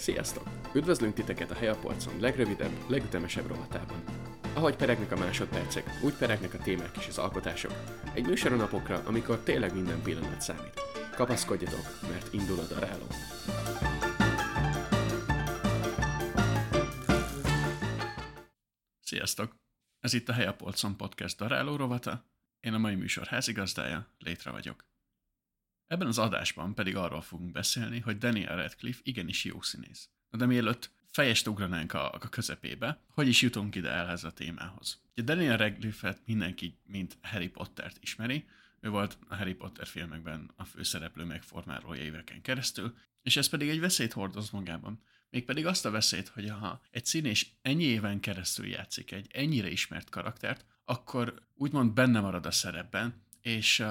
Sziasztok! Üdvözlünk titeket a Helyapolcon legrövidebb, legütemesebb rovatában. Ahogy peregnek a másodpercek, úgy peregnek a témák és az alkotások. Egy műsor a napokra, amikor tényleg minden pillanat számít. Kapaszkodjatok, mert indul a daráló. Sziasztok! Ez itt a Helyapolcon podcast daráló rovata. Én a mai műsor házigazdája, Létre vagyok. Ebben az adásban pedig arról fogunk beszélni, hogy Daniel Radcliffe igenis jó színész. De mielőtt fejest ugranánk a, a közepébe, hogy is jutunk ide el ez a témához. Ugye Daniel Radcliffe-et mindenki, mint Harry Pottert ismeri, ő volt a Harry Potter filmekben a főszereplő megformálója éveken keresztül, és ez pedig egy veszélyt hordoz magában. Mégpedig azt a veszélyt, hogy ha egy színés ennyi éven keresztül játszik egy ennyire ismert karaktert, akkor úgymond benne marad a szerepben, és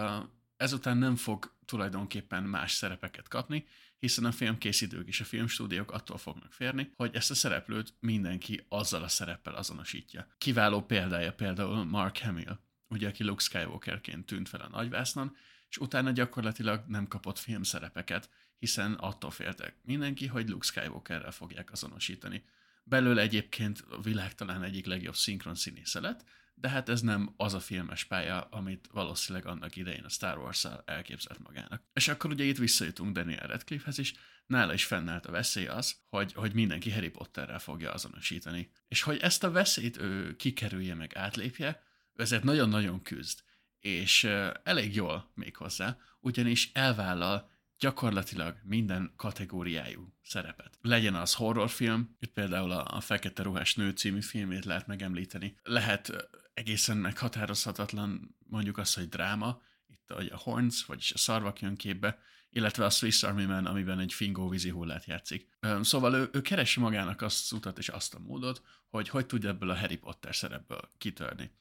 ezután nem fog tulajdonképpen más szerepeket kapni, hiszen a filmkészítők és a filmstúdiók attól fognak férni, hogy ezt a szereplőt mindenki azzal a szereppel azonosítja. Kiváló példája például Mark Hamill, ugye aki Luke Skywalkerként tűnt fel a nagyvásznon, és utána gyakorlatilag nem kapott filmszerepeket, hiszen attól féltek mindenki, hogy Luke Skywalkerrel fogják azonosítani. Belőle egyébként a világ talán egyik legjobb szinkron színésze lett, de hát ez nem az a filmes pálya, amit valószínűleg annak idején a Star wars elképzelt magának. És akkor ugye itt visszajutunk Daniel Radcliffe-hez is, nála is fennállt a veszély az, hogy, hogy mindenki Harry Potterrel fogja azonosítani. És hogy ezt a veszélyt ő kikerülje meg átlépje, ezért nagyon-nagyon küzd. És elég jól még hozzá, ugyanis elvállal gyakorlatilag minden kategóriájú szerepet. Legyen az horrorfilm, itt például a Fekete Ruhás Nő című filmét lehet megemlíteni. Lehet egészen meghatározhatatlan mondjuk az, hogy dráma, itt a Horns, vagyis a szarvak jön képbe, illetve a Swiss Army Man, amiben egy fingó vízi hullát játszik. Szóval ő, ő keresi magának azt az utat és azt a módot, hogy hogy tud ebből a Harry Potter szerepből kitörni.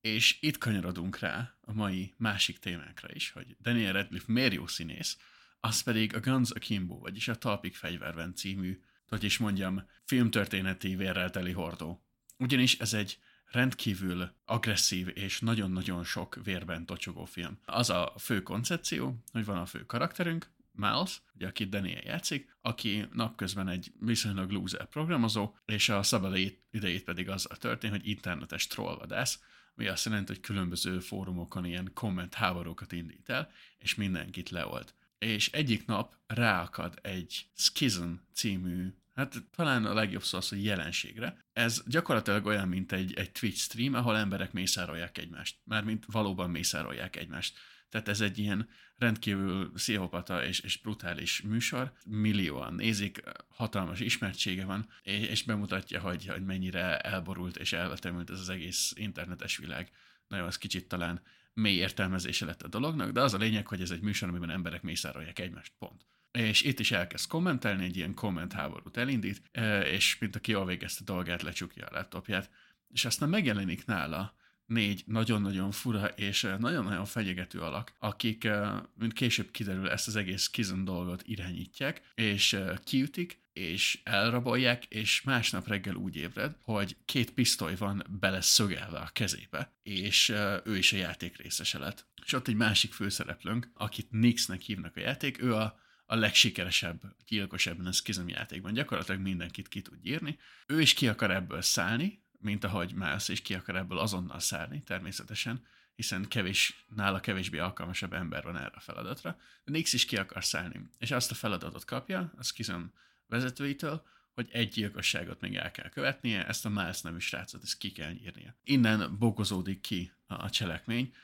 És itt kanyarodunk rá a mai másik témánkra is, hogy Daniel Radcliffe miért jó színész, az pedig a Guns Akimbo, vagyis a Talpik Fegyverben című, hogy is mondjam, filmtörténeti vérrel teli hordó. Ugyanis ez egy rendkívül agresszív és nagyon-nagyon sok vérben tocsogó film. Az a fő koncepció, hogy van a fő karakterünk, Miles, ugye, akit Daniel játszik, aki napközben egy viszonylag loser programozó, és a szabad idejét pedig azzal történt, hogy internetes trollvadász, ami azt jelenti, hogy különböző fórumokon ilyen komment háborúkat indít el, és mindenkit leolt. És egyik nap ráakad egy Schism című Hát talán a legjobb szó az, hogy jelenségre. Ez gyakorlatilag olyan, mint egy, egy Twitch stream, ahol emberek mészárolják egymást. Mármint valóban mészárolják egymást. Tehát ez egy ilyen rendkívül pszichopata és, és brutális műsor. Millióan nézik, hatalmas ismertsége van, és, és bemutatja, hogy, hogy mennyire elborult és elvetemült ez az egész internetes világ. Nagyon az kicsit talán mély értelmezése lett a dolognak, de az a lényeg, hogy ez egy műsor, amiben emberek mészárolják egymást, pont és itt is elkezd kommentelni, egy ilyen kommentháborút elindít, e, és mint aki jól végezte dolgát, lecsukja a laptopját, és aztán megjelenik nála négy nagyon-nagyon fura és e, nagyon-nagyon fenyegető alak, akik, e, mint később kiderül, ezt az egész kizon dolgot irányítják, és kiütik, és elrabolják, és másnap reggel úgy ébred, hogy két pisztoly van bele szögelve a kezébe, és ő is a játék részese lett. És ott egy másik főszereplőnk, akit Nixnek hívnak a játék, ő a a legsikeresebb gyilkos ebben a Schism játékban. Gyakorlatilag mindenkit ki tud írni. Ő is ki akar ebből szállni, mint ahogy Miles is ki akar ebből azonnal szállni, természetesen, hiszen kevés, nála kevésbé alkalmasabb ember van erre a feladatra. De Nix is ki akar szállni, és azt a feladatot kapja a Schism vezetőitől, hogy egy gyilkosságot még el kell követnie, ezt a Miles nevű srácot ezt ki kell írnia. Innen bokozódik ki a cselekmény,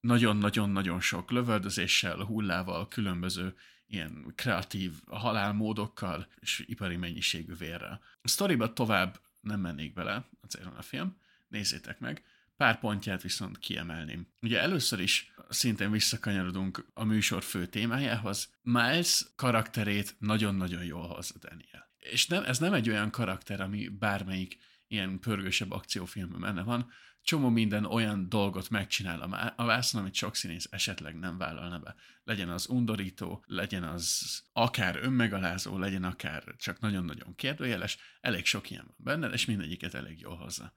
nagyon-nagyon-nagyon sok lövöldözéssel, hullával, különböző ilyen kreatív halálmódokkal és ipari mennyiségű vérrel. A sztoriba tovább nem mennék bele, azért van a film, nézzétek meg, pár pontját viszont kiemelném. Ugye először is szintén visszakanyarodunk a műsor fő témájához. Miles karakterét nagyon-nagyon jól hozza Daniel. És nem, ez nem egy olyan karakter, ami bármelyik ilyen pörgősebb akciófilmben benne van, csomó minden olyan dolgot megcsinál a vászon, amit sok színész esetleg nem vállalna be. Legyen az undorító, legyen az akár önmegalázó, legyen akár csak nagyon-nagyon kérdőjeles, elég sok ilyen van benne, és mindegyiket elég jól hozza.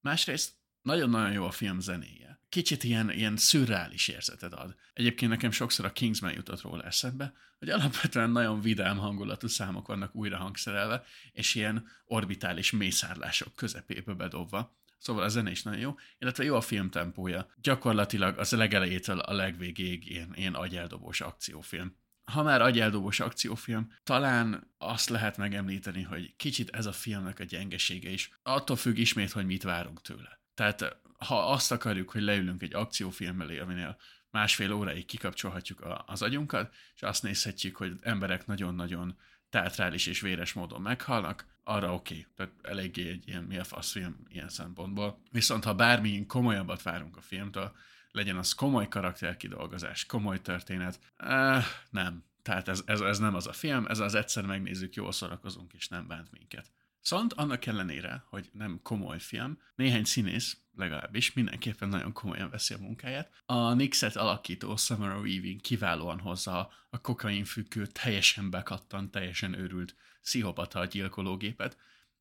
Másrészt nagyon-nagyon jó a film zenéje. Kicsit ilyen, ilyen szürreális érzeted ad. Egyébként nekem sokszor a Kingsman jutott róla eszembe, hogy alapvetően nagyon vidám hangulatú számok vannak újra hangszerelve, és ilyen orbitális mészárlások közepébe bedobva. Szóval a zene is nagyon jó, illetve jó a film tempója. Gyakorlatilag az legelejétől a legvégéig ilyen, ilyen agyeldobós akciófilm. Ha már agyeldobós akciófilm, talán azt lehet megemlíteni, hogy kicsit ez a filmnek a gyengesége is. Attól függ ismét, hogy mit várunk tőle. Tehát ha azt akarjuk, hogy leülünk egy akciófilm elé, aminél másfél óráig kikapcsolhatjuk az agyunkat, és azt nézhetjük, hogy emberek nagyon-nagyon teatrális és véres módon meghalnak, arra oké, okay. tehát eléggé egy ilyen mi a fasz film ilyen szempontból. Viszont ha bármi komolyabbat várunk a filmtől, legyen az komoly karakterkidolgozás, komoly történet, eh, nem. Tehát ez, ez, ez nem az a film, ez az egyszer megnézzük, jól szórakozunk, és nem bánt minket. Szóval annak ellenére, hogy nem komoly film, néhány színész legalábbis mindenképpen nagyon komolyan veszi a munkáját. A Nixet alakító Summer Weaving kiválóan hozza a kokainfüggő, teljesen bekattant, teljesen őrült pszichopata gyilkológépet,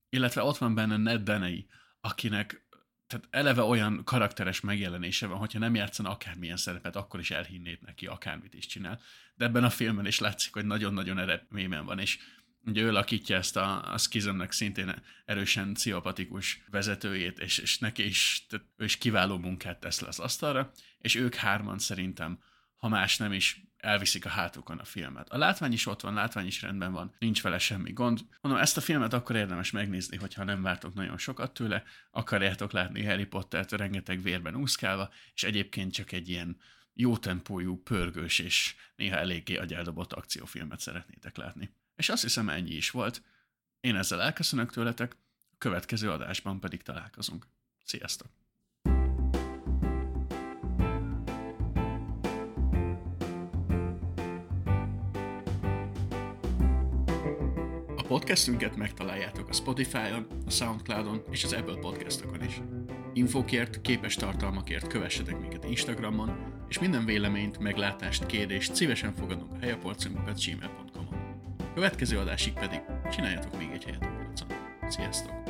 illetve ott van benne Ned Deney, akinek tehát eleve olyan karakteres megjelenése van, hogyha nem játszana akármilyen szerepet, akkor is elhinnéd neki, akármit is csinál. De ebben a filmben is látszik, hogy nagyon-nagyon eredményben van, és Ugye ő alakítja ezt a, a Skizemnek szintén erősen pszichopatikus vezetőjét, és, és neki is, tehát ő is kiváló munkát tesz le az asztalra, és ők hárman szerintem, ha más nem is, elviszik a hátukon a filmet. A látvány is ott van, látvány is rendben van, nincs vele semmi gond. Mondom, ezt a filmet akkor érdemes megnézni, hogyha nem vártok nagyon sokat tőle, akarjátok látni Harry Pottert rengeteg vérben úszkálva, és egyébként csak egy ilyen jó tempójú, pörgős és néha eléggé agyeldobott akciófilmet szeretnétek látni. És azt hiszem ennyi is volt. Én ezzel elköszönök tőletek, a következő adásban pedig találkozunk. Sziasztok! A podcastünket megtaláljátok a Spotify-on, a Soundcloud-on és az Apple podcastokon is. Infokért, képes tartalmakért kövessetek minket Instagramon, és minden véleményt, meglátást, kérdést szívesen fogadunk a helyaporcunkat gmail.com. Következő adásig pedig csináljatok még egy helyet a polcon. Sziasztok!